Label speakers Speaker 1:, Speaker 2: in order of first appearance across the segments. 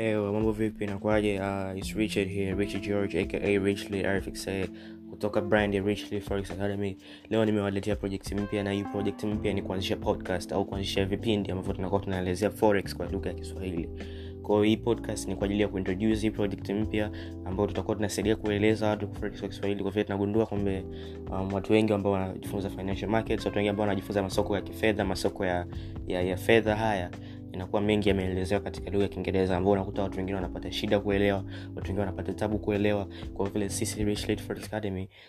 Speaker 1: Ewa, mambo vipi inakuaje? Uh, it's Richard here, Richard George aka Richly RFXA kutoka brand Richly Forex Academy. Leo nimewaletea project mpya na hii project mpya ni kuanzisha podcast au kuanzisha vipindi ambavyo tunakuwa tunaelezea forex kwa lugha ya Kiswahili. Hii podcast ni kwa ajili ya kuintroduce hii project mpya ambayo tutakuwa tunasaidia kueleza watu forex Kiswahili kwa vile tunagundua kwamba um, watu wengi ambao wanajifunza financial markets, watu wengi ambao wanajifunza masoko ya kifedha, masoko ya ya, ya fedha haya inakuwa mengi yameelezewa katika lugha ya kiingereza ambao unakuta watu wengine wanapata shida kuelewa watu wengine wanapata tabu kuelewa. Kwa vile sisi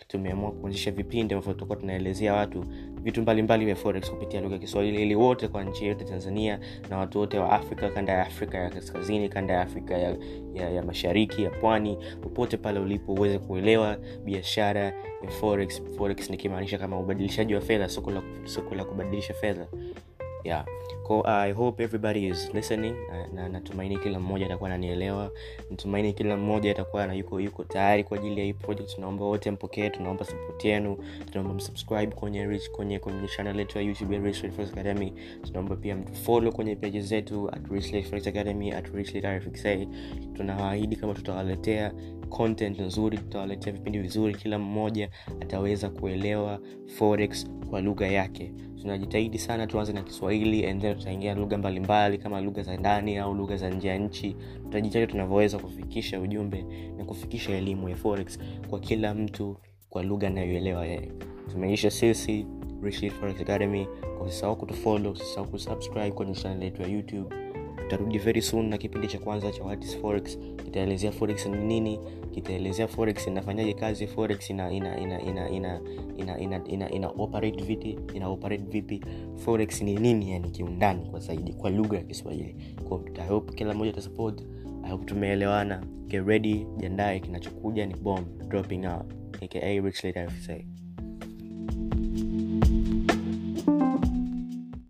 Speaker 1: tumeamua kuanzisha vipindi ambavyo tutakuwa tunaelezea watu vitu mbalimbali vya forex kupitia lugha ya kiswahili ili wote kwa nchi yote tanzania na watu wote wa afrika kanda ya afrika ya kaskazini kanda ya afrika ya, ya, ya mashariki ya pwani popote pale ulipo uweze kuelewa biashara ya forex. Forex nikimaanisha kama ubadilishaji wa fedha soko la, soko la kubadilisha fedha yeah. Ko, i hope everybody is listening na, na natumaini kila mmoja atakuwa ananielewa. Natumaini kila mmoja atakuwa na yuko yuko tayari kwa ajili ya hii project. Tunaomba wote mpokee tunaomba support yenu. Tunaomba msubscribe kwenye rich kwenye kwenye channel yetu ya youtube ya rich Forex academy. Tunaomba pia mtufollow kwenye pages zetu at rich Forex academy at rich rfxa tunawaahidi kama tutawaletea content nzuri tutawaletea vipindi vizuri kila mmoja ataweza kuelewa forex kwa lugha yake tunajitahidi sana tuanze na kiswahili and tutaingia lugha mbalimbali kama lugha za ndani au lugha za nje ya nchi. Tutajitahidi tunavyoweza kufikisha ujumbe na kufikisha elimu ya forex kwa kila mtu kwa lugha anayoelewa yeye. Tumeisha sisi Rich Forex Academy. Usisahau kutufolo usisahau kusubscribe kwenye channel yetu ya youtube tutarudi very soon na kipindi cha kwanza cha what is forex. Kitaelezea forex ni nini kitaelezea forex inafanyaje kazi forex ina ina ina ina ina ina ina, ina, ina operate vipi ina operate vipi. Forex ni nini yani kiundani kwa zaidi kwa lugha ya kiswahili. Kwa i hope kila mmoja atasupport. I hope tumeelewana. Get ready jiandae kinachokuja ni bomb dropping out aka rich later